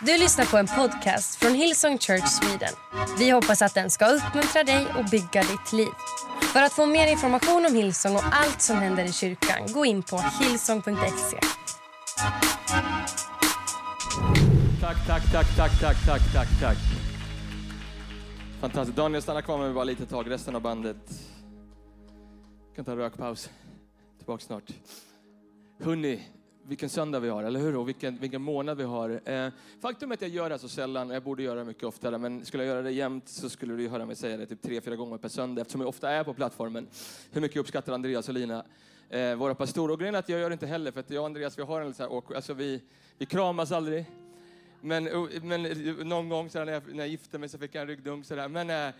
Du lyssnar på en podcast från Hillsong Church Sweden. Vi hoppas att den ska uppmuntra dig och bygga ditt liv. För att få mer information om Hillsong och allt som händer i kyrkan, gå in på hillsong.se. Tack, tack, tack, tack, tack, tack, tack, tack. Fantastiskt. Daniel, stanna kvar med mig bara lite tag. Resten av bandet kan ta en rökpaus. Tillbaka snart. Hörni, vilken söndag vi har, eller hur? Och vilken, vilken månad vi har. Eh, faktum är att jag gör det här så sällan, jag borde göra det mycket oftare, men skulle jag göra det jämt så skulle du höra mig säga det typ tre, fyra gånger per söndag eftersom jag ofta är på plattformen. Hur mycket uppskattar Andreas och Lina, eh, våra pastorer. Och grejen är att jag gör det inte heller, för att jag och Andreas, vi har en så här, alltså vi, vi kramas aldrig. Men, men någon gång så när, jag, när jag gifte mig så fick jag en ryggdunk. sådär. Men, eh,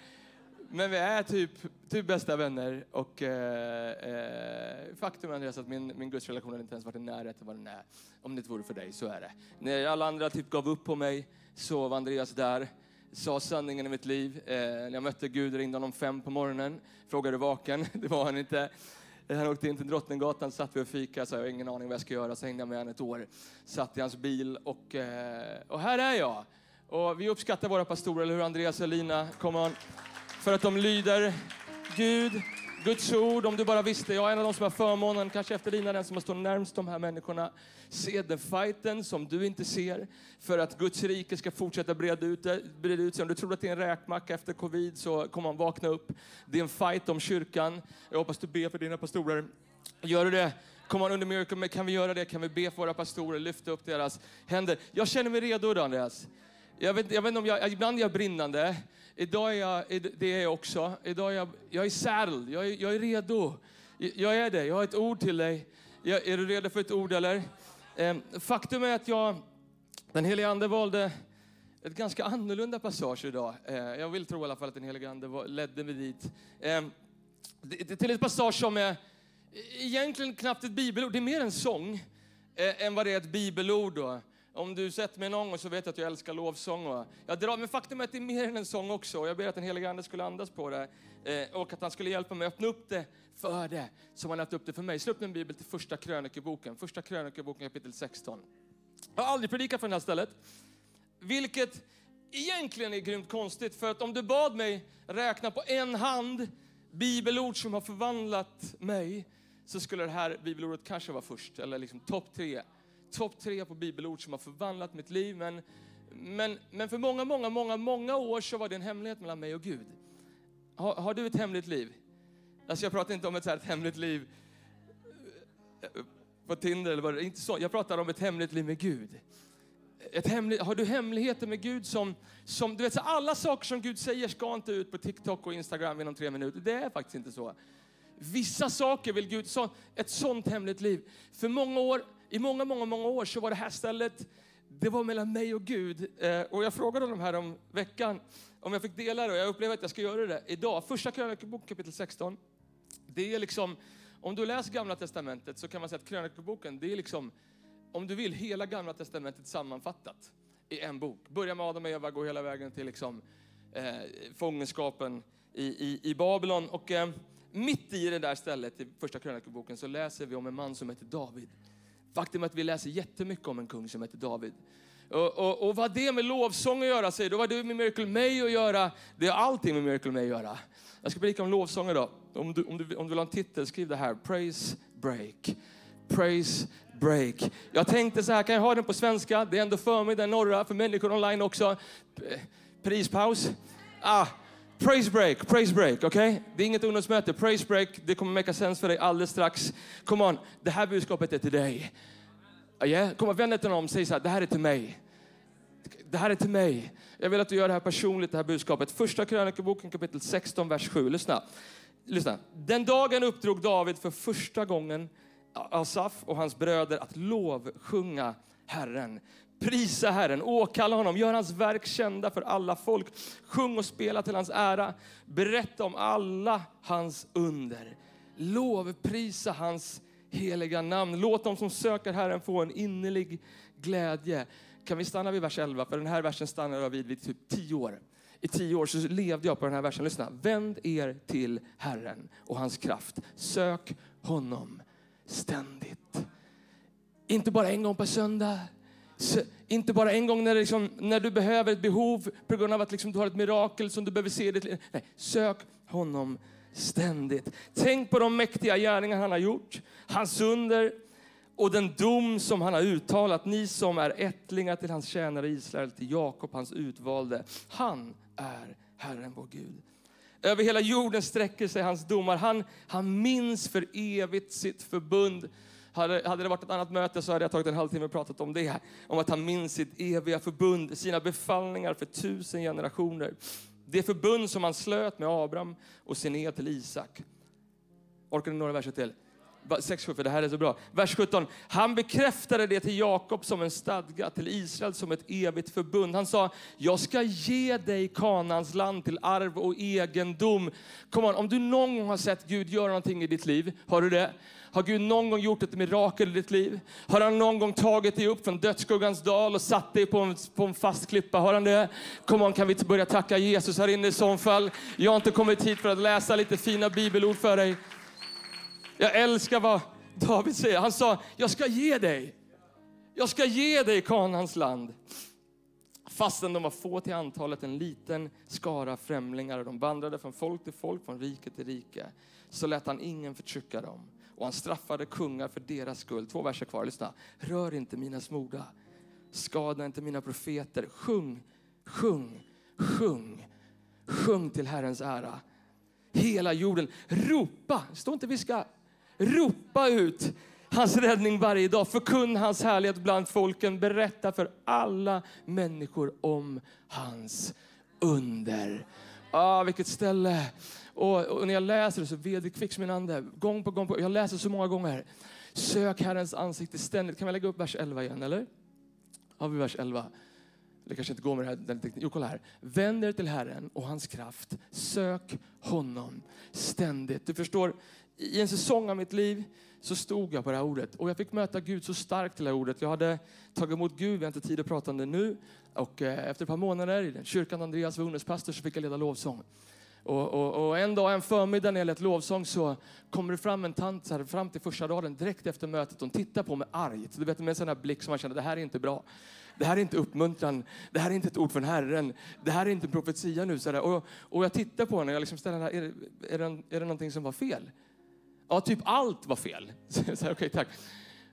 men vi är typ, typ bästa vänner. Och eh, eh faktum är att min, min gudsrelation har inte ens varit i närheten av vad den är. Om det inte vore för dig, så är det. När alla andra typ gav upp på mig så var Andreas där. Sa sanningen i mitt liv. Eh, när jag mötte Gud ringde honom fem på morgonen. Frågade vaken. Det var han inte. Han åkte in till Drottninggatan, satt vi och fika, så jag har ingen aning vad jag ska göra. Så hängde jag med honom ett år. Satt i hans bil och, eh, och här är jag. Och vi uppskattar våra pastorer, eller hur Andreas och Lina? Come on för att de lyder Gud, Guds ord. Om du bara visste, jag är en av de som har förmånen, kanske efter Lina, den som har stått närmst de här människorna. Se den fighten som du inte ser för att Guds rike ska fortsätta breda ut, breda ut sig. Om du tror att det är en räkmacka efter covid så kommer man vakna upp. Det är en fight om kyrkan. Jag hoppas du ber för dina pastorer. Gör du det? Kom on under miracle, men kan vi göra det? Kan vi be för våra pastorer, lyfta upp deras händer? Jag känner mig redo idag Andreas. Jag vet, jag vet om jag, ibland är jag brinnande. Idag är jag, det är jag också. Idag är jag, jag är saddled, jag är, jag är redo. Jag är det, jag har ett ord till dig. Jag, är du redo för ett ord eller? Eh, faktum är att jag, den helige Ande valde ett ganska annorlunda passage idag. Eh, jag vill tro i alla fall att den helige Ande ledde mig dit. Eh, till ett passage som är egentligen knappt ett bibelord, det är mer en sång eh, än vad det är ett bibelord. Då. Om du sett mig någon gång så vet du att jag älskar lovsång. Va? jag drar, men faktum är att det är mer än en sång också. Jag ber att den helige Ande skulle andas på det eh, och att han skulle hjälpa mig att öppna upp det för det som han öppnat upp det för mig. Slå upp min bibel till första krönikeboken, första krönikeboken kapitel 16. Jag har aldrig predikat från det här stället, vilket egentligen är grymt konstigt. För att om du bad mig räkna på en hand bibelord som har förvandlat mig, så skulle det här bibelordet kanske vara först, eller liksom topp tre topp tre på bibelord som har förvandlat mitt liv. Men, men, men för många, många, många, många år så var det en hemlighet mellan mig och Gud. Har, har du ett hemligt liv? Alltså jag pratar inte om ett, så här, ett hemligt liv eh, på Tinder eller vad det inte så. Jag pratar om ett hemligt liv med Gud. Ett hemligt, har du hemligheter med Gud som, som du vet, så alla saker som Gud säger ska inte ut på TikTok och Instagram inom tre minuter. Det är faktiskt inte så. Vissa saker vill Gud, så, ett sånt hemligt liv. För många år i många, många, många år så var det här stället, det var mellan mig och Gud. Eh, och jag frågade honom här om veckan om jag fick dela det och jag upplever att jag ska göra det idag. Första krönikeboken kapitel 16. Det är liksom, om du läser gamla testamentet så kan man säga att krönikeboken, det är liksom, om du vill, hela gamla testamentet sammanfattat i en bok. Börja med Adam och Eva, går hela vägen till liksom, eh, fångenskapen i, i, i Babylon. Och eh, mitt i det där stället, i första krönikeboken, så läser vi om en man som heter David. Faktum är att vi läser jättemycket om en kung som heter David. Och, och, och vad det med lovsång att göra, säger du? Vad det med Miracle May att göra? Det har allting med Miracle May att göra. Jag ska predika om lovsång idag. Om du, om, du, om du vill ha en titel, skriv det här. Praise Break. Praise Break. Jag tänkte så här, kan jag ha den på svenska? Det är ändå förmiddag norra, för människor online också. Prispaus. Ah, Praise break, praise break, okej? Okay? Det är inget ungdomsmöte. Praise break, det kommer make sense för dig alldeles strax. Come on, det här budskapet är till dig. Ah, yeah? Kom och vänd dig till någon och säg så här, det här är till mig. Det här är till mig. Jag vill att du gör det här personligt, det här budskapet. Första krönikeboken kapitel 16, vers 7. Lyssna. Lyssna. Den dagen uppdrog David för första gången Asaf och hans bröder att lovsjunga Herren. Prisa Herren, åkalla honom, gör hans verk kända för alla folk. Sjung och spela till hans ära. Berätta om alla hans under. Lovprisa hans heliga namn. Låt dem som söker Herren få en innerlig glädje. Kan vi stanna vid vers 11? För den här versen stannar jag vid vid typ 10 år. I tio år så levde jag på den här versen. Lyssna. Vänd er till Herren och hans kraft. Sök honom ständigt. Inte bara en gång per söndag, inte bara en gång när, liksom, när du behöver ett behov på grund av att liksom, du har ett mirakel som du behöver se. Ditt, nej, sök honom ständigt. Tänk på de mäktiga gärningar han har gjort, hans under och den dom som han har uttalat. Ni som är ättlingar till hans tjänare Israel, till Jakob, hans utvalde. Han är Herren vår Gud. Över hela jorden sträcker sig hans domar. Han, han minns för evigt sitt förbund hade, hade det varit ett annat möte så hade jag tagit en halvtimme och pratat om det. Om att han minns sitt eviga förbund, sina befallningar för tusen generationer. Det förbund som han slöt med Abraham och sin till Isak. Orkar ni några verser till? 6, 7, för det här är så bra. Vers 17. Han bekräftade det till Jakob som en stadga, till Israel som ett evigt förbund. Han sa, jag ska ge dig Kanans land till arv och egendom. Kom on, om du någon gång har sett Gud göra någonting i ditt liv, har du det? Har Gud någon gång gjort ett mirakel i ditt liv? Har han någon gång tagit dig upp från dödsskuggans dal och satt dig på en, på en fast klippa? Har han det? Kom on, kan vi börja tacka Jesus här inne i så fall? Jag har inte kommit hit för att läsa lite fina bibelord för dig. Jag älskar vad David säger. Han sa, jag ska ge dig. Jag ska ge dig Kanans land. Fastän de var få till antalet, en liten skara främlingar och de vandrade från folk till folk, från rike till rike, så lät han ingen förtrycka dem. Och han straffade kungar för deras skull. Två verser kvar, lyssna. Rör inte mina smorda, skada inte mina profeter. Sjung, sjung, sjung, sjung till Herrens ära. Hela jorden, ropa, stå inte viska, Ropa ut hans räddning varje dag. Förkunna hans härlighet bland folken. Berätta för alla människor om hans under. Ah, vilket ställe! Och, och när jag läser det så vederkvicks min ande. Gång på gång. På, jag läser så många gånger. Sök Herrens ansikte ständigt. Kan vi lägga upp vers 11 igen, eller? Har vi vers 11? Det kanske inte går med här, den tekniken. Jo, kolla här. Vänd er till Herren och hans kraft. Sök honom ständigt. Du förstår, i en säsong av mitt liv så stod jag på det här ordet och jag fick möta Gud så starkt till det här ordet. Jag hade tagit emot Gud, vi har inte tid att prata om det nu. Och eh, efter ett par månader i den kyrkan Andreas var ungdomspastor så fick jag leda lovsång. Och, och, och, en dag, en förmiddag när jag lät lovsång så kommer det fram en tant här, fram till första raden direkt efter mötet. Hon tittar på mig argt, du vet med en sån här blick som man känner, det här är inte bra. Det här är inte uppmuntran, det här är inte ett ord från Herren, det här är inte en profetia nu. Så och, och jag tittar på henne och jag liksom ställer, är, är, det, är det någonting som var fel? Ja, typ allt var fel. Så här, okay, tack.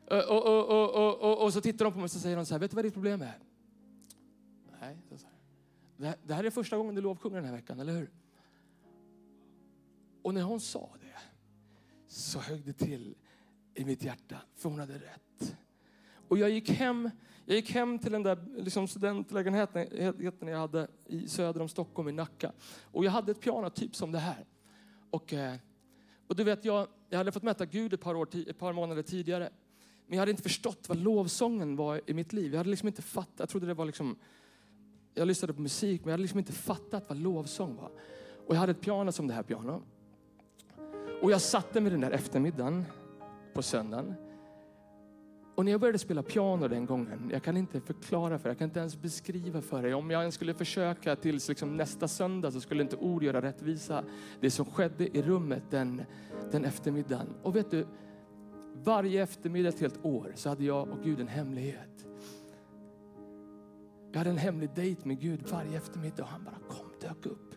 Eh, och, och, och, och, så tittar de på mig och så säger de så här, vet du vad ditt problem är? Nej, så. Det, här, det här är första gången du lovsjunger den här veckan, eller hur? Och när hon sa det så högg det till i mitt hjärta, för hon hade rätt. Och jag gick hem, jag gick hem till den där liksom studentlägenheten jag hade i söder om Stockholm, i Nacka. Och jag hade ett piano typ som det här. Och... Eh, och du vet, jag, jag hade fått möta Gud ett par, år, ett par månader tidigare. Men jag hade inte förstått vad lovsången var i mitt liv. Jag hade liksom inte fattat. Jag trodde det var liksom... Jag lyssnade på musik, men jag hade liksom inte fattat vad lovsång var. Och jag hade ett piano som det här pianot. Och jag satte mig den där eftermiddagen på söndagen och när jag började spela piano den gången, jag kan inte förklara för jag kan inte ens beskriva för dig. Om jag ens skulle försöka tills liksom nästa söndag så skulle inte ord göra rättvisa. Det som skedde i rummet den, den eftermiddagen. Och vet du, varje eftermiddag ett helt år så hade jag och Gud en hemlighet. Jag hade en hemlig dejt med Gud varje eftermiddag och han bara kom, dök upp.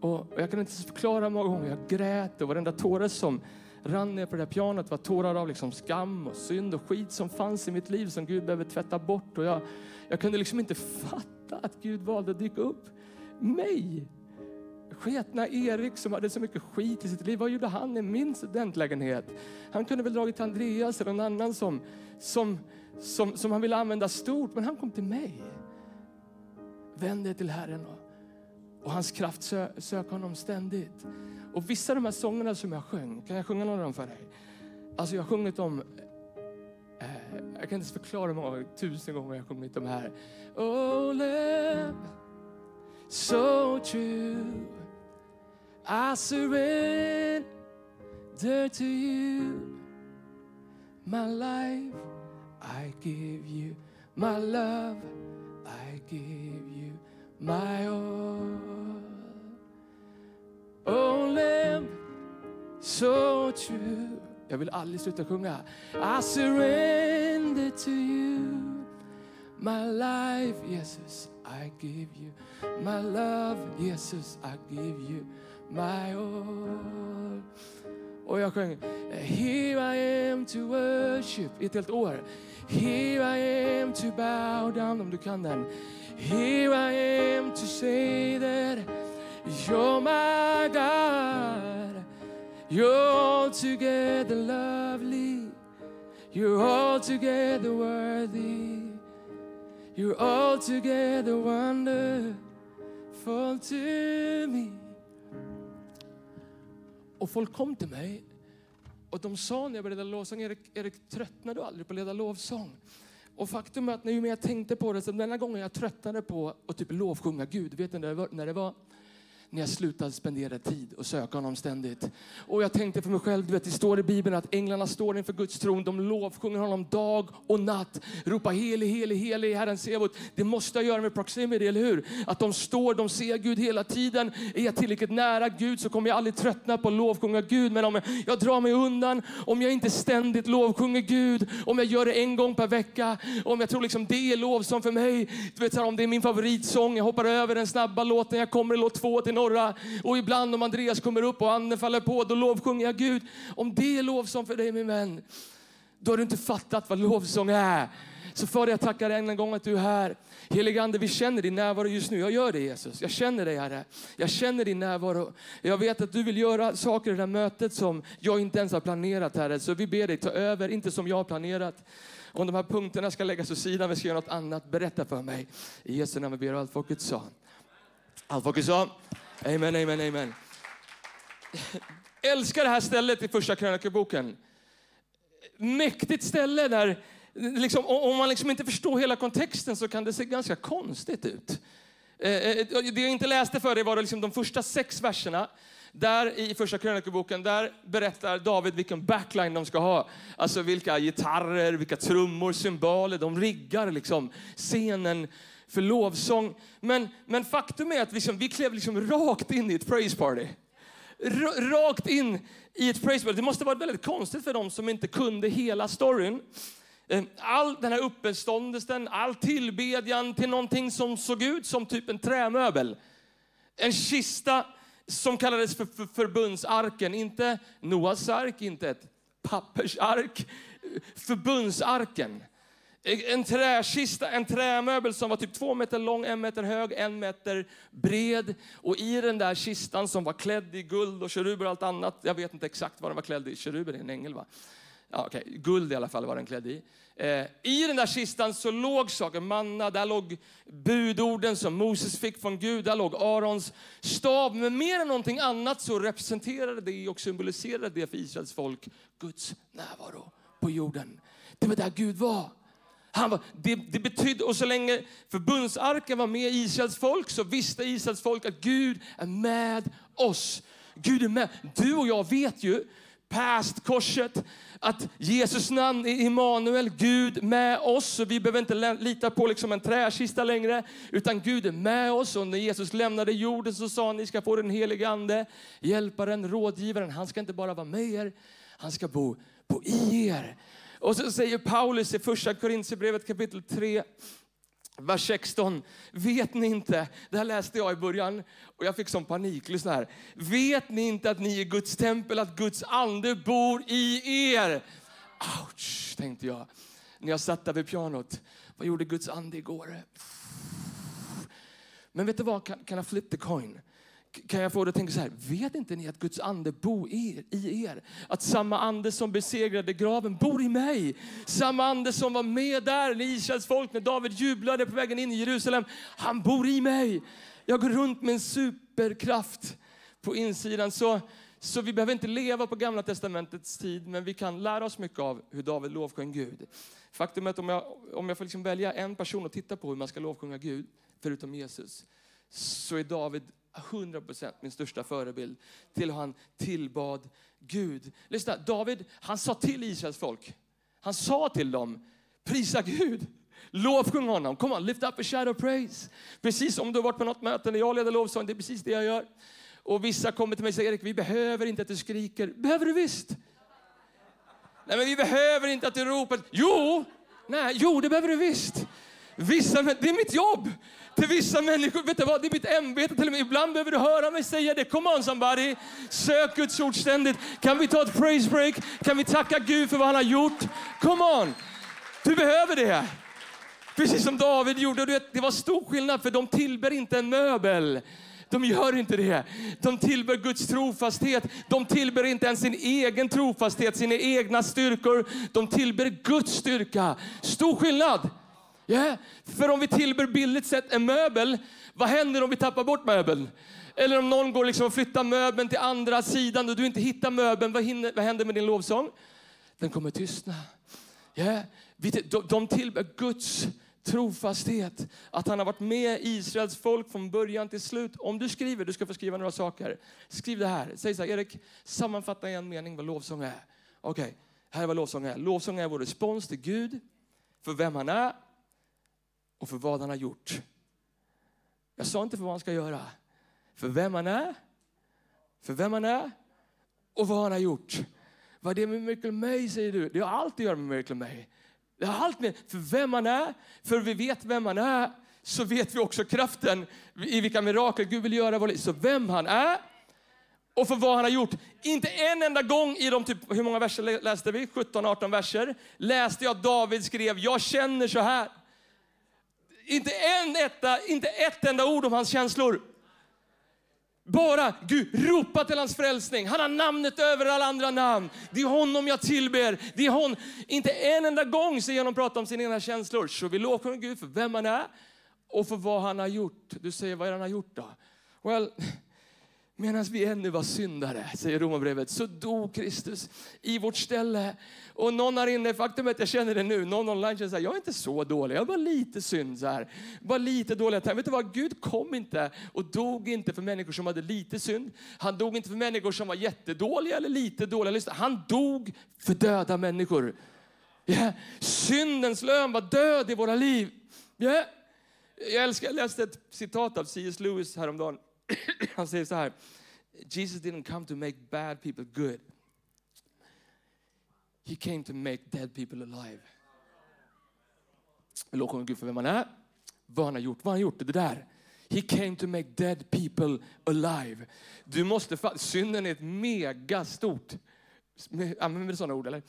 Och jag kan inte förklara många gånger jag grät och varenda tåre som rann ner på det där pianot var tårar av liksom skam och synd och skit som fanns i mitt liv som Gud behöver tvätta bort. Och jag, jag kunde liksom inte fatta att Gud valde att dyka upp mig. Sketna Erik som hade så mycket skit i sitt liv. Vad gjorde han i min studentlägenhet? Han kunde väl dragit till Andreas eller någon annan som, som, som, som han ville använda stort. Men han kom till mig. Vänd dig till Herren och, och hans kraft sö, sök honom ständigt. Och vissa av de här sångerna som jag sjöng, kan jag sjunga några av dem för dig? Alltså jag har sjungit dem, eh, jag kan inte ens förklara hur många tusen gånger jag har sjungit dem. här. Oh love, so true I surrender to you My life I give you My love I give you My all Oh Lamb, so true Jag vill aldrig sluta sjunga. I surrender to you My life, Jesus, I give you My love, Jesus, I give you My all och jag sjöng Here I am to worship i ett helt år. Here I am to bow down om du kan den. Here I am to say that you're my God. You're altogether lovely. You're altogether worthy. You're altogether wonderful to me. Och folk kom till mig och de sa när jag började leda lovsång, Erik, Erik tröttnar du aldrig på att leda lovsång? Och faktum är att när jag tänkte på det, så denna gången jag tröttnade på att typ lovsjunga Gud, vet ni när det var? När jag slutade spendera tid och söka honom ständigt. Och jag tänkte för mig själv, du vet, det står i Bibeln att änglarna står inför Guds tron. De lovsjunger honom dag och natt. Ropa helig, helig, helig Herren Sebot. Det måste göra med proximity, eller hur? Att de står, de ser Gud hela tiden. Är jag tillräckligt nära Gud så kommer jag aldrig tröttna på att lovsjunga Gud. Men om jag drar mig undan, om jag inte ständigt lovsjunger Gud, om jag gör det en gång per vecka, om jag tror liksom det är lovsång för mig. Du vet, om det är min favoritsång, jag hoppar över den snabba låten, jag kommer i låt två till norra. Och ibland om Andreas kommer upp och anden faller på, då lovsjunger jag Gud. Om det är lovsång för dig min vän, då har du inte fattat vad lovsång är. Så Fader, jag tackar dig än en gång att du är här. Helige Ande, vi känner din närvaro just nu. Jag gör det Jesus. Jag känner dig Herre. Jag känner din närvaro. Jag vet att du vill göra saker i det här mötet som jag inte ens har planerat Herre. Så vi ber dig ta över, inte som jag har planerat. Om de här punkterna ska läggas åt sidan, vi ska göra något annat, berätta för mig. I Jesu namn vi ber allt folket sa. Allt folket sa. Amen, amen, amen. Älskar det här stället i första krönikeboken. Mäktigt ställe där, liksom, om man liksom inte förstår hela kontexten så kan det se ganska konstigt ut. Eh, eh, eh, det jag inte läste för dig var liksom de första sex verserna. Där i första krönikeboken, där berättar David vilken backline de ska ha. Alltså vilka gitarrer, vilka trummor, cymbaler. De riggar liksom scenen för lovsång. Men, men faktum är att liksom, vi klev liksom rakt in i ett praise party. R rakt in i ett praise party. Det måste ha varit väldigt konstigt för dem som inte kunde hela storyn. Ehm, all den här uppståndelsen, all tillbedjan till någonting som såg ut som typ en trämöbel. En kista som kallades för, för förbundsarken. Inte Noas ark, inte ett pappersark. Förbundsarken. En träkista, en trämöbel som var typ två meter lång, en meter hög, en meter bred. Och i den där kistan som var klädd i guld och keruber och allt annat. Jag vet inte exakt vad den var klädd i. Keruber är en ängel va? Ja, okay. Guld i alla fall var den klädd i. Eh, I den där kistan så låg saker, manna, där låg budorden som Moses fick från Gud, där låg Arons stav. Men mer än någonting annat så representerade det och symboliserade det för Israels folk Guds närvaro på jorden. Det var där Gud var. Han var, det, det betydde, och så länge förbundsarken var med Israels folk så visste Israels folk att Gud är med oss. Gud är med. Du och jag vet ju past korset att Jesus namn är Immanuel, Gud med oss. Så vi behöver inte lita på liksom en träkista längre, utan Gud är med oss. Och när Jesus lämnade jorden så sa han, ni ska få den helige Ande, hjälparen, rådgivaren. Han ska inte bara vara med er, han ska bo på i er. Och så säger Paulus i första Korintierbrevet kapitel 3, vers 16. Vet ni inte, det här läste jag i början och jag fick sån panik. Lyssna här. Vet ni inte att ni är Guds tempel, att Guds ande bor i er? Ouch, tänkte jag när jag satt där vid pianot. Vad gjorde Guds ande igår? Men vet du vad, kan, kan flip the coin? Kan jag få det att tänka så här, vet inte ni att Guds ande bor i er? Att samma ande som besegrade graven bor i mig. Samma ande som var med där när Israels folk, när David jublade på vägen in i Jerusalem, han bor i mig. Jag går runt med en superkraft på insidan. Så, så vi behöver inte leva på gamla testamentets tid, men vi kan lära oss mycket av hur David lovsjöng Gud. Faktum är att om jag, om jag får liksom välja en person att titta på hur man ska lovsjunga Gud, förutom Jesus, så är David 100% min största förebild till hur han tillbad Gud. Lyssna, David, han sa till Israels folk, han sa till dem, prisa Gud. Lovsjung honom. Kom on, lift up a shadow praise. Precis som du har varit på något möte när jag leder lovsång, det är precis det jag gör. Och vissa kommer till mig och säger, Erik, vi behöver inte att du skriker. Behöver du visst? Nej, men vi behöver inte att du ropar. Jo, nej, jo, det behöver du visst. Vissa, det är mitt jobb. Till vissa människor, vet du vad, det är mitt ämbete till och med. Ibland behöver du höra mig säga det. Come on somebody. Sök Guds ord ständigt. Kan vi ta ett praise break? Kan vi tacka Gud för vad han har gjort? Come on. Du behöver det. Precis som David gjorde. Du vet, det var stor skillnad för de tillber inte en möbel. De gör inte det. De tillber Guds trofasthet. De tillber inte ens sin egen trofasthet, sina egna styrkor. De tillber Guds styrka. Stor skillnad. Yeah. För om vi tillber billigt sett en möbel, vad händer om vi tappar bort möbeln? Eller om någon går liksom och flyttar möbeln till andra sidan och du inte hittar möbeln, vad, hinner, vad händer med din lovsång? Den kommer tystna. Yeah. De tillber Guds trofasthet. Att han har varit med Israels folk från början till slut. Om du skriver, du ska få skriva några saker. Skriv det här. Säg så här, Erik, sammanfatta i en mening vad lovsång är. Okej, okay. här är vad lovsång är. Lovsång är vår respons till Gud, för vem han är och för vad han har gjort. Jag sa inte för vad han ska göra. För vem han är, för vem han är och vad han har gjort. Vad det är med Miracle May säger du? Det har allt att göra med Miracle May. Det har allt med för vem han är, för vi vet vem han är, så vet vi också kraften i vilka mirakel Gud vill göra. Så vem han är och för vad han har gjort. Inte en enda gång i de, typ, hur många verser läste vi? 17-18 verser. Läste jag att David skrev, jag känner så här. Inte, en etta, inte ett enda ord om hans känslor. Bara Gud, ropa till hans frälsning. Han har namnet över alla andra namn. Det är honom jag tillber. Det är hon. Inte en enda gång ser jag honom prata om sina egna känslor. Så vi lovsjunger Gud för vem han är och för vad han har gjort. Du säger, vad är han har gjort då? Well, Medan vi ännu var syndare, säger Romarbrevet, så dog Kristus i vårt ställe. Och någon här inne, faktum är att jag känner det nu, någon online känner så här, jag är inte så dålig, jag har bara lite synd så här. Bara lite dåliga tankar. Vet du vad, Gud kom inte och dog inte för människor som hade lite synd. Han dog inte för människor som var jättedåliga eller lite dåliga. Han dog för döda människor. Yeah. Syndens lön var död i våra liv. Yeah. Jag älskar, jag läste ett citat av C.S. Lewis häromdagen. Han säger så här, Jesus didn't come to make bad people good. He came to make dead people alive. Låt honom Gud för vem han är, vad han har gjort. Vad han har gjort, det där. He came to make dead people alive. Du måste, synden är ett megastort, använder du sådana ord eller?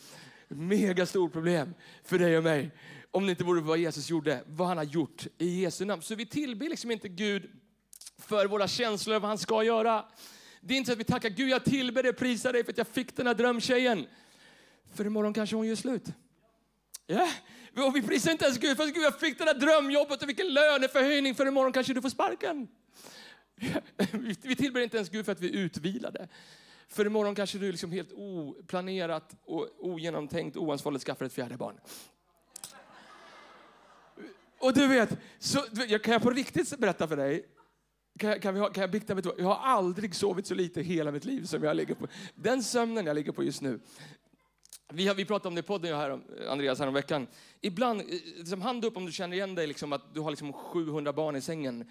Megastort problem för dig och mig. Om det inte vore för vad Jesus gjorde, vad han har gjort i Jesu namn. Så vi tillber liksom inte Gud för våra känslor, vad han ska göra. Det är inte så att vi tackar Gud, jag tillber dig, prisar dig för att jag fick den här drömtjejen. För imorgon kanske hon gör slut. Yeah. och vi prisar inte ens Gud för att Gud, jag fick det där drömjobbet och vilken löneförhöjning, för imorgon kanske du får sparken. Vi tillber inte ens Gud för att vi är utvilade. För imorgon kanske du liksom helt oplanerat och ogenomtänkt, oansvarigt skaffar ett fjärde barn. Och du vet, så, jag kan jag på riktigt berätta för dig kan, jag, kan, vi ha, kan jag bikta med Jag har aldrig sovit så lite hela mitt liv som jag ligger på. Den sömnen jag ligger på just nu. Vi, har, vi pratade om det i podden, jag här, Andreas, här om veckan. Ibland, eh, liksom hand upp om du känner igen dig, liksom, att du har liksom 700 barn i sängen.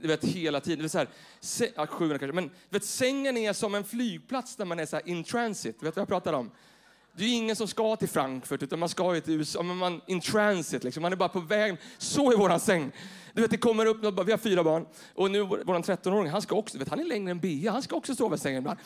Du vet, hela tiden. Du vet, så här, se, ja, 700 kanske, men du vet, sängen är som en flygplats där man är så här, in transit. Vet du vad jag pratar om? Det är ingen som ska till Frankfurt, utan man ska till USA. Men man, in transit, liksom. man är bara på väg. Så är våran säng. Du vet, det kommer upp vi har fyra barn. Och nu vår 13-åring, han ska också, vet, han är längre än Bea, han ska också sova i sängen ibland.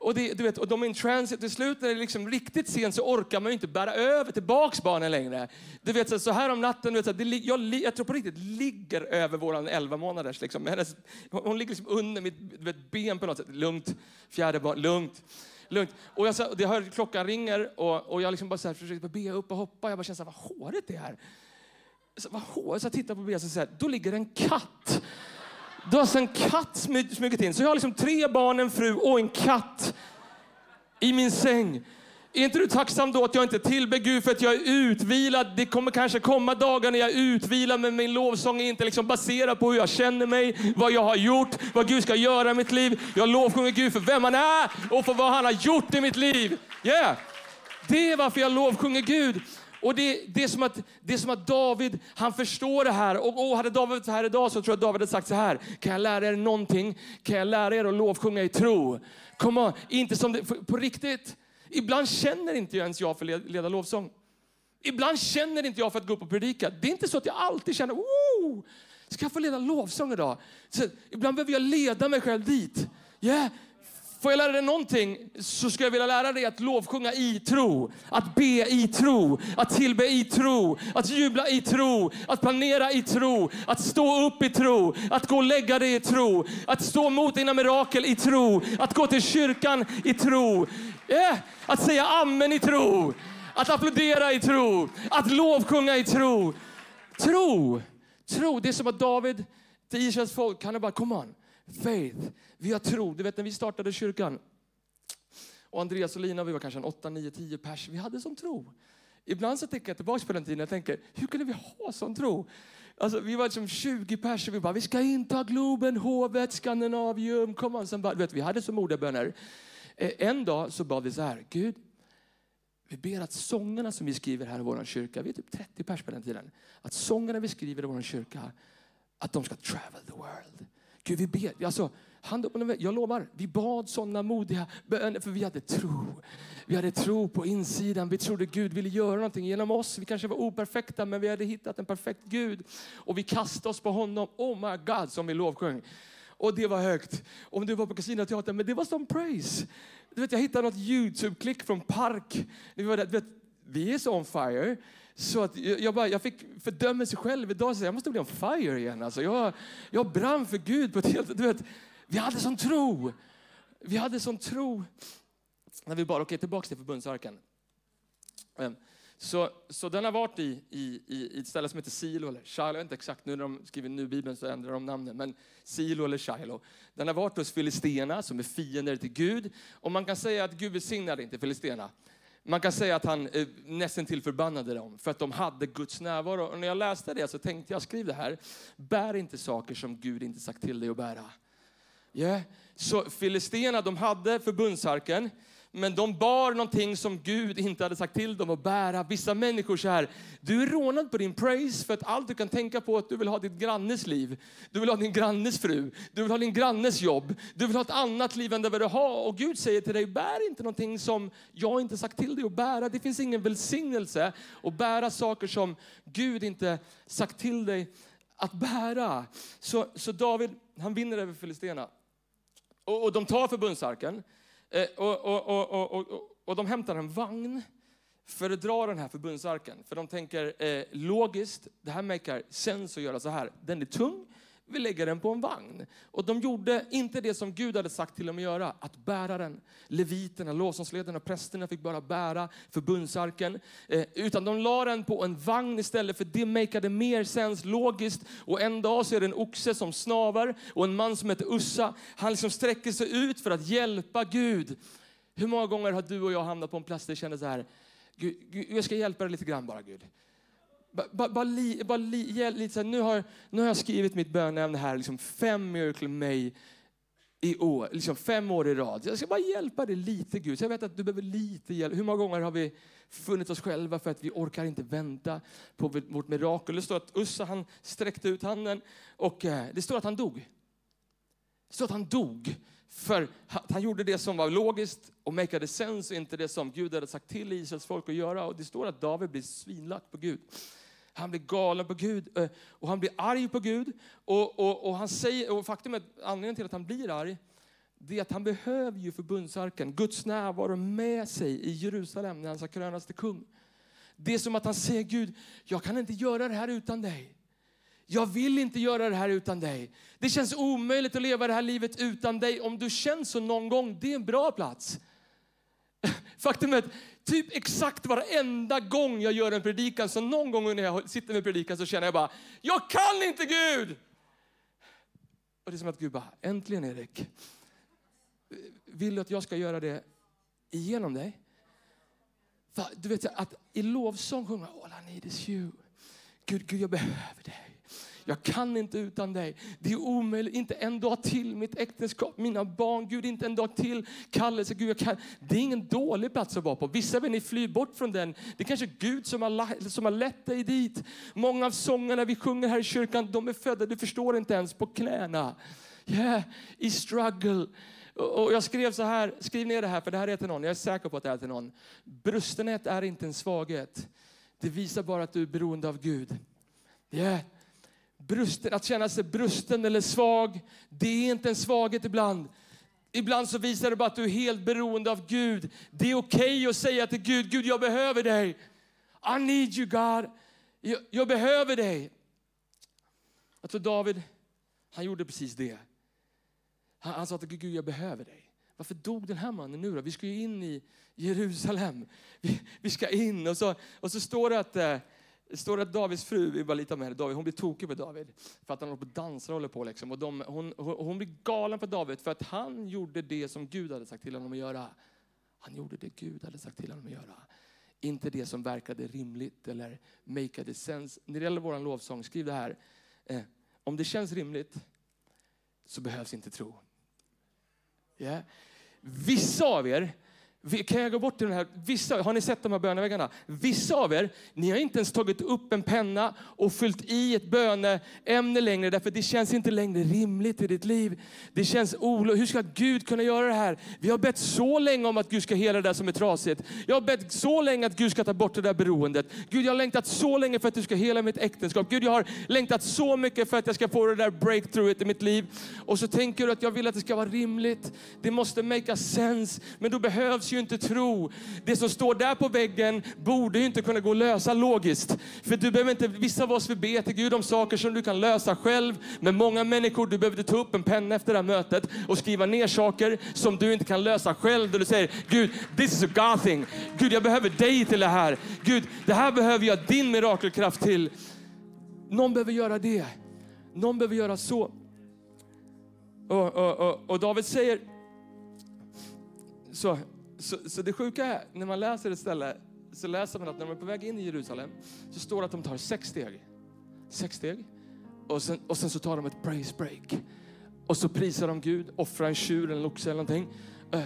Och, det, du vet, och de är in transit. Till slut när det är liksom riktigt sent så orkar man inte bära över tillbaks barnen längre. Du vet, så här om natten, du vet, så här, det, jag, jag tror på riktigt ligger över våran 11 månaders. Liksom. Hennes, hon ligger liksom under mitt vet, ben på något sätt. Lugnt, fjärde barn, lugnt. Lugnt. Och jag, så, jag hör, klockan ringer och, och jag liksom bara så här, försöker be upp och hoppa. Jag bara känner så här, vad håret det är. Så, vad håret? Så jag tittar på Bea och säger, då ligger en katt. Då har alltså en katt smugit in. Så jag har liksom tre barn, en fru och en katt i min säng. Är inte du tacksam då att jag inte tillber Gud för att jag är utvilad? Det kommer kanske komma dagar när jag är utvilad, men min lovsång är inte liksom baserad på hur jag känner mig, vad jag har gjort, vad Gud ska göra i mitt liv. Jag lovsjunger Gud för vem han är och för vad han har gjort i mitt liv. Yeah. Det är varför jag lovsjunger Gud. Och det, det, är som att, det är som att David, han förstår det här. Och, och hade David varit här idag så tror jag att David hade sagt så här. Kan jag lära er någonting? Kan jag lära er att lovsjunga i tro? Kom on, inte som det, på riktigt. Ibland känner inte ens jag för att leda lovsång. Ibland känner inte jag för att gå upp och predika. Det är inte så att jag alltid känner, Woo! ska jag få leda lovsång idag? Så ibland behöver jag leda mig själv dit. Yeah. Får jag lära dig någonting så skulle jag vilja lära dig att lovsjunga i tro, att be i tro, att tillbe i tro, att jubla i tro, att planera i tro, att stå upp i tro, att gå och lägga dig i tro, att stå mot dina mirakel i tro, att gå till kyrkan i tro, yeah. att säga amen i tro, att applådera i tro, att lovsjunga i tro. Tro, tro, det är som att David till Israels folk, han är bara, come on, faith. Vi har tro. Du vet när vi startade kyrkan och Andreas och Lina, vi var kanske en 8, 9, 10 pers. Vi hade som tro. Ibland så tänker jag tillbaka på den tiden och tänker, hur kunde vi ha sån tro? Alltså, vi var liksom 20 pers och vi bara, vi ska inta Globen, Hovet, Skandinavium. Kom on. Sen bara, vet, vi hade så modiga böner. Eh, en dag så bad vi så här, Gud, vi ber att sångerna som vi skriver här i vår kyrka, vi är typ 30 pers på den tiden, att sångerna vi skriver i vår kyrka, att de ska travel the world. Gud, vi ber. Alltså, hand jag lovar, vi bad sådana modiga böner för vi hade tro. Vi hade tro på insidan. Vi trodde Gud ville göra någonting genom oss. Vi kanske var operfekta, men vi hade hittat en perfekt Gud. Och vi kastade oss på honom. Oh my God, som vi lovsjöng. Och det var högt. Om du var på Casinoteatern, men det var som praise. Du vet, jag hittade något Youtube-klick från Park. Vi, var där, vet, vi är så on fire. Så att jag, bara, jag fick fördömelse själv idag. Så jag måste bli on fire igen. Alltså jag, jag brann för Gud på ett helt... Du vet, vi hade sån tro. Vi hade sån tro. När vi bara, okej okay, tillbaka till förbundsarken. Ehm, så, så den har varit i, i, i ett ställe som heter Silo eller Shiloh, jag vet inte exakt, nu när de skriver nu Bibeln så ändrar de namnen, men Silo eller Shiloh. Den har varit hos Filisterna som är fiender till Gud. Och man kan säga att Gud välsignade inte Filisterna. Man kan säga att han eh, nästan till förbannade dem för att de hade Guds närvaro. Och när jag läste det så tänkte jag, skriv det här, bär inte saker som Gud inte sagt till dig att bära. Yeah. Så Filisterna, de hade förbundsarken, men de bar någonting som Gud inte hade sagt till dem att bära. Vissa människor så här, du är rånad på din praise för att allt du kan tänka på är att du vill ha ditt grannes liv. Du vill ha din grannes fru, du vill ha din grannes jobb, du vill ha ett annat liv än det du har. Och Gud säger till dig, bär inte någonting som jag inte sagt till dig att bära. Det finns ingen välsignelse att bära saker som Gud inte sagt till dig att bära. Så, så David, han vinner över Filisterna. Och, och de tar förbundsarken. Och, och, och, och, och, de hämtar en vagn för att dra den här förbundsarken. För de tänker eh, logiskt, det här makar sens att göra så här. Den är tung, vi lägger den på en vagn. Och de gjorde inte det som Gud hade sagt till dem att göra, att bära den. Leviterna, lovsångsledarna prästerna fick bara bära förbundsarken. Eh, utan de la den på en vagn istället, för det makade mer sens logiskt. Och en dag så är det en oxe som snavar och en man som heter Ussa, han liksom sträcker sig ut för att hjälpa Gud. Hur många gånger har du och jag hamnat på en plats där det kändes så här, Gud, jag ska hjälpa dig lite grann bara Gud. Bara, bara, li, bara li, lite så här, nu, har, nu har jag skrivit mitt bönämne här, liksom fem Miracle May i år, liksom fem år i rad. Jag ska bara hjälpa dig lite Gud. Så jag vet att du behöver lite hjälp. Hur många gånger har vi funnit oss själva för att vi orkar inte vänta på vårt mirakel? Det står att Ussa han sträckte ut handen och eh, det står att han dog. Det står att han dog för han gjorde det som var logiskt och makade sense, inte det som Gud hade sagt till Israels folk att göra. Och det står att David blir svinlack på Gud. Han blir galen på Gud eh, och han blir arg på Gud. Och, och, och, han säger, och faktum är att anledningen till att han blir arg det är att han behöver ju förbundsarken, Guds närvaro med sig i Jerusalem när han ska krönas till kung. Det är som att han säger Gud, jag kan inte göra det här utan dig. Jag vill inte göra det här utan dig. Det känns omöjligt att leva det här livet utan dig. Om du känner så någon gång, det är en bra plats. Faktum är att typ exakt varenda gång jag gör en predikan, så någon gång när jag sitter med predikan så känner jag bara, jag kan inte Gud! Och det är som att Gud bara, äntligen Erik. Vill du att jag ska göra det igenom dig? Du vet att i lovsång sjunga All I need is you. Gud, Gud jag behöver dig. Jag kan inte utan dig. Det är omöjligt. Inte en dag till mitt äktenskap, mina barn. Gud, inte en dag till kallelse. Gud, jag kan. Det är ingen dålig plats att vara på. Vissa vill ni fly bort från den. Det är kanske Gud som har, som har lett dig dit. Många av sångerna vi sjunger här i kyrkan, de är födda, du förstår inte ens, på knäna. Yeah, i struggle. Och jag skrev så här, skriv ner det här för det här är till någon, jag är säker på att det är till någon. Brustenhet är inte en svaghet. Det visar bara att du är beroende av Gud. Yeah. Brusten, att känna sig brusten eller svag, det är inte en svaghet ibland. Ibland så visar det bara att du är helt beroende av Gud. Det är okej okay att säga till Gud, Gud jag behöver dig. I need you God. Jag, jag behöver dig. Jag tror David, han gjorde precis det. Han, han sa till Gud, Gud jag behöver dig. Varför dog den här mannen nu då? Vi ska ju in i Jerusalem. Vi, vi ska in. Och så, och så står det att eh, det står att Davids fru, vi bara lite med David, hon blir tokig på David. För att han håller på och dansar och håller på. Liksom. Och de, hon, hon blir galen på David för att han gjorde det som Gud hade sagt till honom att göra. Han gjorde det Gud hade sagt till honom att göra. Inte det som verkade rimligt eller make sense. När det gäller vår lovsång, skriv det här. Eh, om det känns rimligt så behövs inte tro. Yeah. Vissa av er kan jag gå bort till den här? Vissa, har ni sett de här böneväggarna? Vissa av er, ni har inte ens tagit upp en penna och fyllt i ett böneämne längre därför det känns inte längre rimligt i ditt liv. Det känns olagligt. Hur ska Gud kunna göra det här? Vi har bett så länge om att Gud ska hela det där som är trasigt. Jag har bett så länge att Gud ska ta bort det där beroendet. Gud, jag har längtat så länge för att du ska hela mitt äktenskap. Gud, jag har längtat så mycket för att jag ska få det där breakthroughet i mitt liv. Och så tänker du att jag vill att det ska vara rimligt. Det måste make a sense. Men då behövs ju inte tro. Det som står där på väggen borde ju inte kunna gå att lösa logiskt. För du behöver inte, vissa av oss vill be till Gud om saker som du kan lösa själv. Men många människor, du behöver ta upp en penna efter det här mötet och skriva ner saker som du inte kan lösa själv. Där du säger, Gud, this is a God thing. Gud, jag behöver dig till det här. Gud, det här behöver jag din mirakelkraft till. Någon behöver göra det. Någon behöver göra så. Och, och, och, och David säger, så, så, så det sjuka är, när man läser ett ställe så läser man att när de är på väg in i Jerusalem så står det att de tar sex steg. Sex steg. Och sen, och sen så tar de ett praise break. Och så prisar de Gud, offrar en tjur eller en oxe eller någonting. Äh,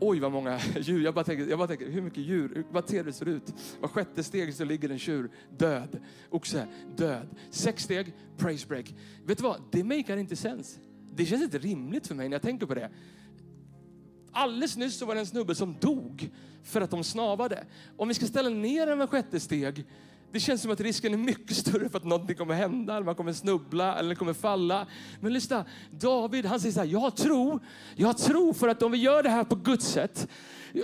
oj vad många djur. Jag bara tänker, jag bara tänker hur mycket djur, vad ser det ser ut. Var sjätte steg så ligger en tjur död. Oxe död. Sex steg, praise break. Vet du vad? Det makar inte sens. Det känns inte rimligt för mig när jag tänker på det. Alldeles nyss så var det en snubbe som dog för att de snavade. Om vi ska ställa ner en med sjätte steg, det känns som att risken är mycket större för att någonting kommer hända, eller man kommer snubbla eller kommer falla. Men lyssna, David han säger så här, jag har tro, jag tror för att om vi gör det här på Guds sätt,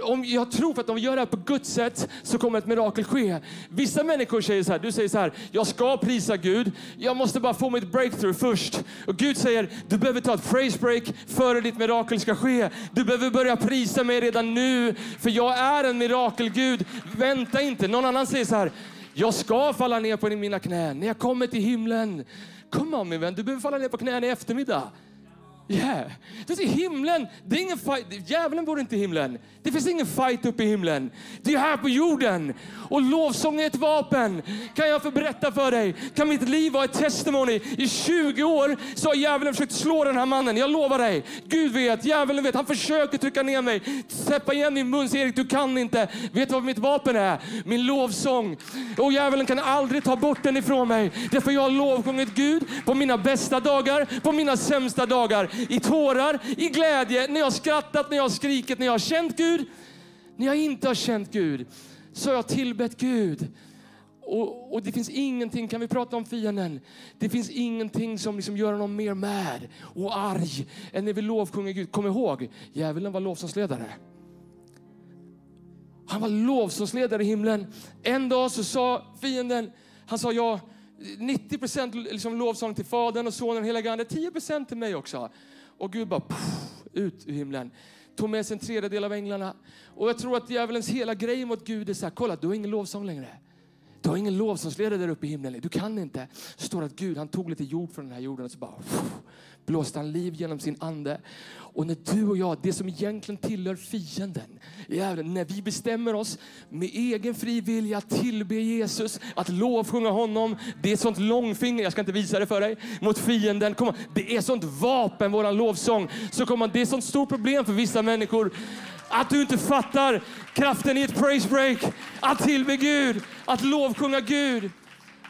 om jag tror för att om vi gör det här på Guds sätt så kommer ett mirakel ske. Vissa människor säger så här, du säger så här, jag ska prisa Gud, jag måste bara få mitt breakthrough först. Och Gud säger, du behöver ta ett praise break före ditt mirakel ska ske. Du behöver börja prisa mig redan nu, för jag är en mirakelgud. Vänta inte. Någon annan säger så här, jag ska falla ner på mina knän när jag kommer till himlen. Kom on min vän, du behöver falla ner på knäna i eftermiddag. Yeah. Det är himlen, det är ingen fight. Djävulen bor inte i himlen. Det finns ingen fight uppe i himlen. Det är här på jorden. Och lovsång är ett vapen. Kan jag få berätta för dig? Kan mitt liv vara ett testimony? I 20 år så har djävulen försökt slå den här mannen. Jag lovar dig. Gud vet, djävulen vet. Han försöker trycka ner mig. Täppa igen min mun. Säger Erik, du kan inte. Vet du vad mitt vapen är? Min lovsång. Och djävulen kan aldrig ta bort den ifrån mig. Därför jag har lovsjungit Gud på mina bästa dagar, på mina sämsta dagar i tårar, i glädje, när jag har skrattat, när jag har skrikit, när jag har känt Gud. När jag inte har känt Gud så har jag tillbett Gud. Och, och, det finns ingenting, kan vi prata om fienden? Det finns ingenting som liksom gör honom mer mad och arg än när vi lovsjunger Gud. Kom ihåg, djävulen var lovsångsledare. Han var lovsångsledare i himlen. En dag så sa fienden, han sa ja, 90 procent liksom lovsång till Fadern och Sonen och heliga Ande, 10 procent till mig också. Och Gud bara puff, ut ur himlen. Tog med sig en tredjedel av änglarna. Och jag tror att djävulens hela grej mot Gud är så här, kolla du har ingen lovsång längre. Du har ingen lovsångsledare där uppe i himlen. Du kan inte. Så står det att Gud han tog lite jord från den här jorden och så bara pff, blåste han liv genom sin ande. Och när du och jag, det som egentligen tillhör fienden, när vi bestämmer oss med egen fri vilja att tillbe Jesus, att lovsjunga honom, det är ett sånt långfinger, jag ska inte visa det för dig, mot fienden. Kom, det är sånt vapen, våran lovsång. Så kom, det är sånt stort problem för vissa människor att du inte fattar kraften i ett praise break, att tillbe Gud, att lovsjunga Gud,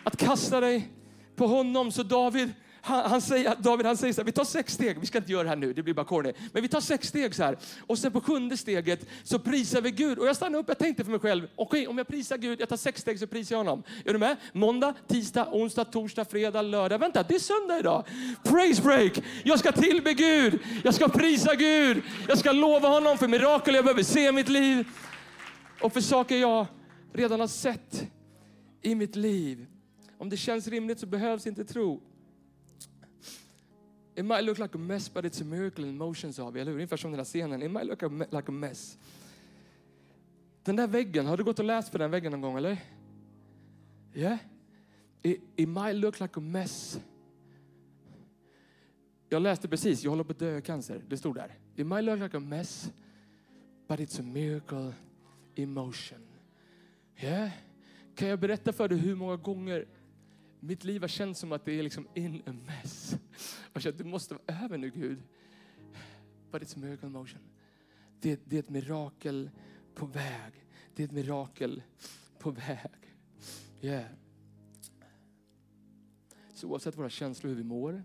att kasta dig på honom. Så David, han, han säger, David han säger så här, vi tar sex steg, vi ska inte göra det här nu, det blir bara corny. Men vi tar sex steg så här. Och sen på sjunde steget så prisar vi Gud. Och jag stannade upp, jag tänkte för mig själv, okej okay, om jag prisar Gud, jag tar sex steg så prisar jag honom. Är du med? Måndag, tisdag, onsdag, torsdag, fredag, lördag. Vänta, det är söndag idag. Praise break! Jag ska tillbe Gud, jag ska prisa Gud, jag ska lova honom för mirakel jag behöver se i mitt liv. Och för saker jag redan har sett i mitt liv. Om det känns rimligt så behövs inte tro. It might look like a mess but it's a miracle in motion sa vi, eller hur? Ungefär som den där scenen. It might look like a mess. Den där väggen, har du gått och läst på den väggen någon gång eller? Yeah? It, it might look like a mess. Jag läste precis, jag håller på att dö i cancer. Det stod där. It might look like a mess but it's a miracle in motion. Yeah? Kan jag berätta för dig hur många gånger mitt liv har känts som att det är liksom in a mess. Jag känner du måste vara över nu Gud. But it's a miracle motion. Det, det är ett mirakel på väg. Det är ett mirakel på väg. Yeah. Så oavsett våra känslor hur vi mår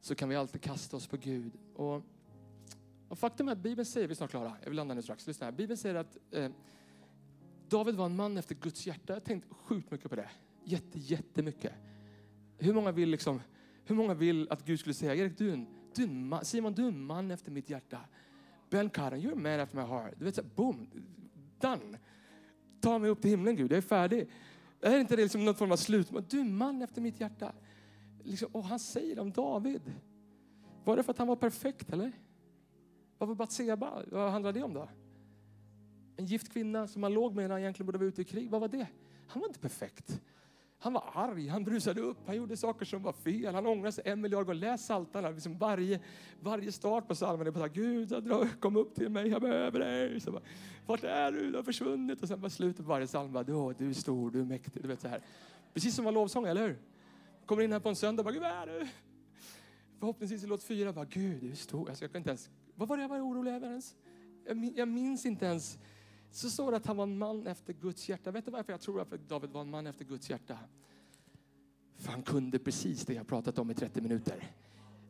så kan vi alltid kasta oss på Gud. Och, och faktum är att Bibeln säger, vi är snart klara, jag vill landa nu strax, lyssna här. Bibeln säger att eh, David var en man efter Guds hjärta. Jag har tänkt sjukt mycket på det. Jätte, jättemycket. Hur många vill liksom, hur många vill att Gud skulle säga, Erik du är en, du är en man, Simon du är en man efter mitt hjärta. Ben Karen, you're a man after my heart. Du vet så boom, done. Ta mig upp till himlen Gud, jag är färdig. Är inte det liksom någon form av slut? Du är en man efter mitt hjärta. Liksom, och han säger om David. Var det för att han var perfekt eller? Varför Batseba? Vad handlar det om då? En gift kvinna som han låg med när han egentligen borde vara ute i krig. Vad var det? Han var inte perfekt. Han var arg, han brusade upp, han gjorde saker som var fel. Han ångrade sig en miljard gånger. Läs Psaltarna. Liksom varje, varje start på psalmen är på att Gud, kom upp till mig, jag behöver dig. Så bara, Vart är du? Du har försvunnit. Och sen bara slutet på varje psalm, du, du är stor, du är mäktig. Du vet så här. Precis som var lovsång, eller hur? Kommer in här på en söndag och bara, Gud, vad är du? Förhoppningsvis i låt fyra, bara, Gud, du är stor. Alltså, jag ska inte ens, vad var det jag var orolig över ens? Jag minns inte ens så står det att han var en man efter Guds hjärta. Vet du varför jag tror att David var en man efter Guds hjärta? För han kunde precis det jag pratat om i 30 minuter.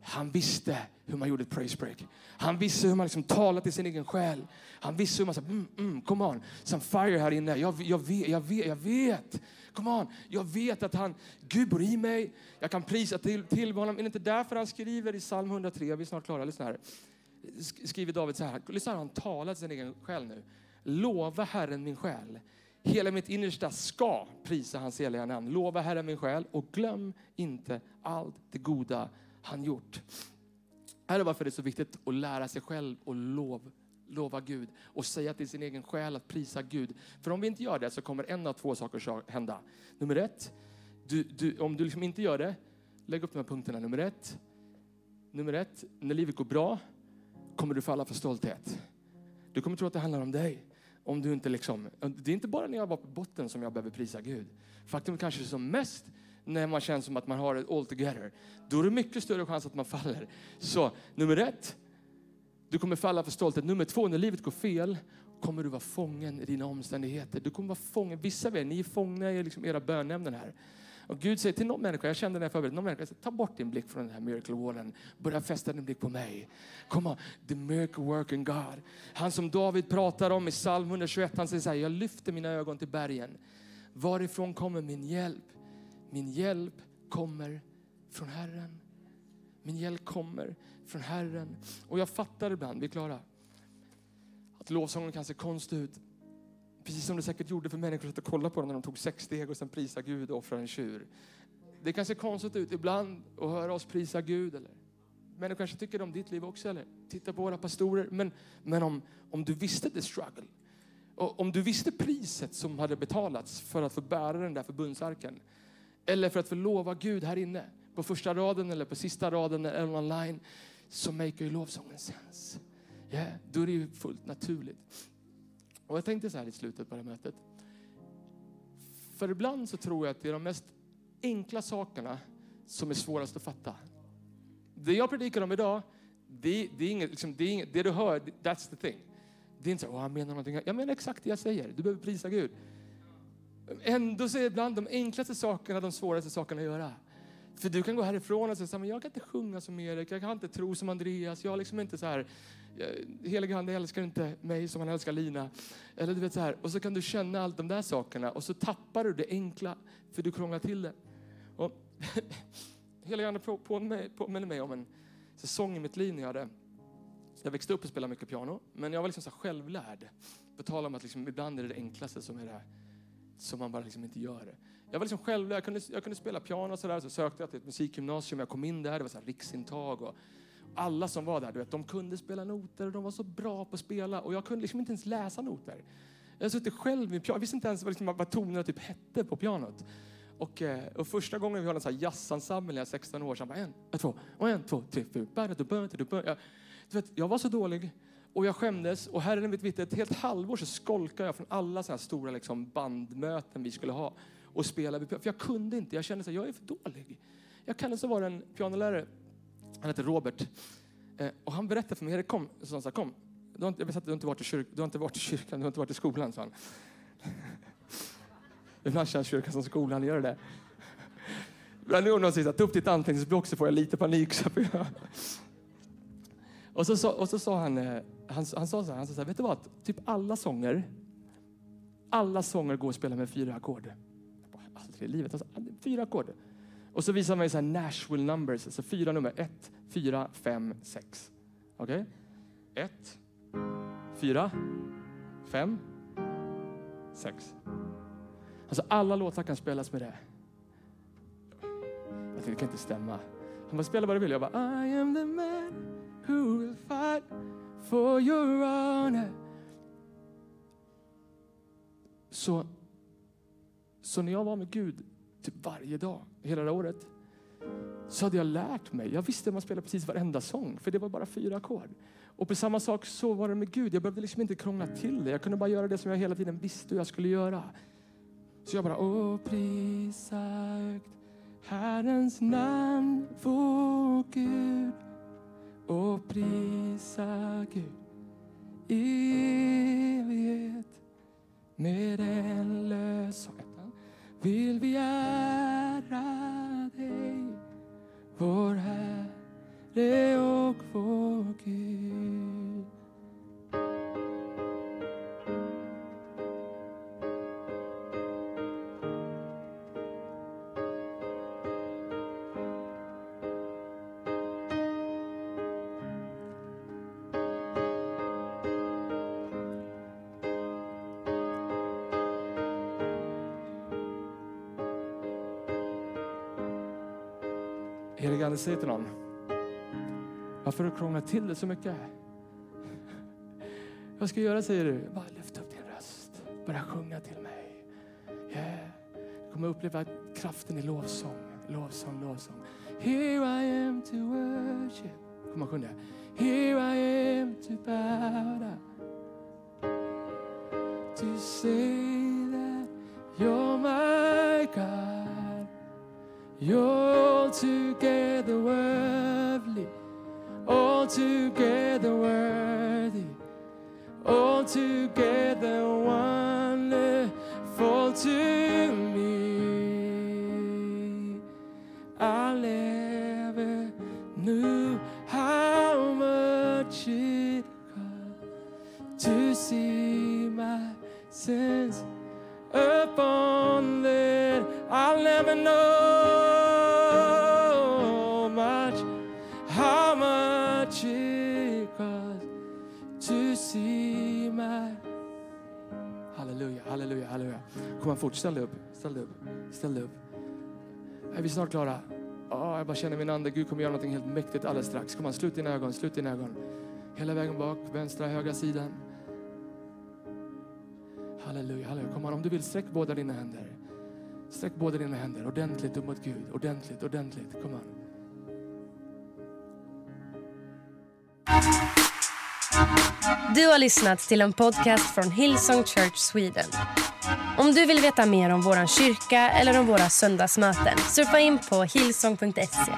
Han visste hur man gjorde ett praise break. Han visste hur man liksom talade till sin egen själ. Han visste hur man sa, mm, mm, come on, some fire här inne. Jag, jag, vet, jag, vet, jag vet. Come on, jag vet att han, Gud bor i mig. Jag kan prisa till, till honom. Är det inte därför han skriver i psalm 103, vi är snart klara, lyssna här. Skriver David så här, lyssna här, han talar till sin egen själ nu. Lova Herren min själ. Hela mitt innersta ska prisa hans heliga namn. Lova Herren min själ och glöm inte allt det goda han gjort. Här är varför det är så viktigt att lära sig själv och lov, lova Gud och säga till sin egen själ att prisa Gud. För om vi inte gör det så kommer en av två saker hända. Nummer ett, du, du, om du liksom inte gör det, lägg upp de här punkterna. Nummer ett, nummer ett, när livet går bra kommer du falla för stolthet. Du kommer tro att det handlar om dig. Om du inte liksom, det är inte bara när jag var på botten som jag behöver prisa Gud. Faktum kanske som mest när man känner som att man har det all together. Då är det mycket större chans att man faller. Så nummer ett, du kommer falla för stolthet. Nummer två, när livet går fel kommer du vara fången i dina omständigheter. Du kommer vara fången. Vissa av er, ni är fångna i liksom era bönämnen här. Och Gud säger till någon människa, jag kände när jag förberedde, någon människa säger, ta bort din blick från den här miracle wallen. Börja fästa din blick på mig. Kom on, the miracle working God. Han som David pratar om i psalm 121, han säger så här, jag lyfter mina ögon till bergen. Varifrån kommer min hjälp? Min hjälp kommer från Herren. Min hjälp kommer från Herren. Och jag fattar ibland, vi är klara, att lovsången kan se konstig ut. Precis som det säkert gjorde för människor att kolla på dem när de tog sex steg och sen prisa Gud och offrade en tjur. Det kan se konstigt ut ibland att höra oss prisa Gud. Eller? Människor kanske tycker om ditt liv också. Eller? Titta på våra pastorer. Men, men om, om du visste the struggle. Och om du visste priset som hade betalats för att få bära den där förbundsarken. Eller för att få lova Gud här inne. På första raden eller på sista raden eller online. Så make ju lovsången sens. Yeah, då är det ju fullt naturligt. Och jag tänkte så här i slutet på det här mötet. För ibland så tror jag att det är de mest enkla sakerna som är svårast att fatta. Det jag predikar om idag, det, det är inget, liksom, det, är inget, det du hör, that's the thing. Det är inte så, att han menar någonting. Jag menar exakt det jag säger. Du behöver prisa Gud. Ändå så är ibland de enklaste sakerna de svåraste sakerna att göra. För du kan gå härifrån och säga, men jag kan inte sjunga som Erik, jag kan inte tro som Andreas, jag liksom inte så här, eh, helige ande älskar inte mig som han älskar Lina. Eller du vet så här, och så kan du känna allt de där sakerna och så tappar du det enkla för du krånglar till det. Och helige ande påminner mig om en säsong i mitt liv när jag hade jag växte upp och spelade mycket piano, men jag var liksom så självlärd. På tal om att liksom, ibland är det det enklaste som är det här, som man bara liksom inte gör. Jag var liksom själv, jag kunde, jag kunde spela piano och sådär, så sökte jag till ett musikgymnasium, jag kom in där, det var så riksintag och alla som var där, du vet, de kunde spela noter och de var så bra på att spela och jag kunde liksom inte ens läsa noter. Jag satt själv med piano, jag visste inte ens vad, liksom, vad tonerna typ hette på pianot. Och, eh, och första gången vi hade en sån här jazzensemble när jag var 16 år, så jag bara en, två, och en, två, tre, fyra, jag, du vet, jag var så dålig och jag skämdes och Herren mitt vittne, ett helt halvår så skolkade jag från alla såna här stora liksom, bandmöten vi skulle ha och spela. För jag kunde inte, jag kände att jag är för dålig. Jag kan så vara en pianolärare, han heter Robert, eh, och han berättade för mig, Erik kom, så han sa, kom, du har, inte, jag vet att du har inte varit i kyrkan, du har inte varit i kyrkan, du har inte varit i skolan, sa han. Ibland känns kyrkan som skolan, gör det Ibland när någon säger ta upp ditt anteckningsblock så får jag lite panik. Så jag... Och så, så, och så sa han, eh, han, han sa så här, han sa så här, vet du vad? Typ alla sånger, alla sånger går att spela med fyra ackord. Alltså, Aldrig i livet. Alltså, fyra ackord. Och så visar man mig så här Nashville numbers, alltså fyra nummer. Ett, fyra, fem, sex. Okej? Okay? Ett, fyra, fem, sex. Alltså alla låtar kan spelas med det. Jag tänkte, det kan inte stämma. Han bara, spela vad du vill. Jag bara, I am the man who will fight for your honor. Så, så när jag var med Gud typ varje dag, hela det året, så hade jag lärt mig. Jag visste att man spelade precis varenda sång, för det var bara fyra ackord. Och på samma sak så var det med Gud. Jag behövde liksom inte krångla till det. Jag kunde bara göra det som jag hela tiden visste hur jag skulle göra. Så jag bara, åh prisagt Herrens namn, vår Gud och prisa Gud i evighet med dig. Vill vi ära kan säga till någon, varför har du krånglat till det så mycket? Vad ska jag göra säger du? Bara lyft upp din röst. Börja sjunga till mig. Yeah. Du kommer uppleva kraften i lovsång. Lovsång, lovsång. Here I am to worship. Kom och sjunga. Here I am to bow down. Altogether wonderful to me. Halleluja. Kom fort, ställ dig upp, ställ dig upp, ställ dig upp. Är vi snart klara? Oh, jag bara känner min ande, Gud kommer göra något helt mäktigt alldeles strax. Kom igen, slut dina ögon, slut dina ögon. Hela vägen bak, vänstra, högra sidan. Halleluja, halleluja. Kom igen, om du vill, sträck båda dina händer. Sträck båda dina händer ordentligt upp mot Gud. Ordentligt, ordentligt. Kom igen. Du har lyssnat till en podcast från Hillsong Church Sweden. Om du vill veta mer om vår kyrka eller om våra söndagsmöten surfa in på hillsong.se.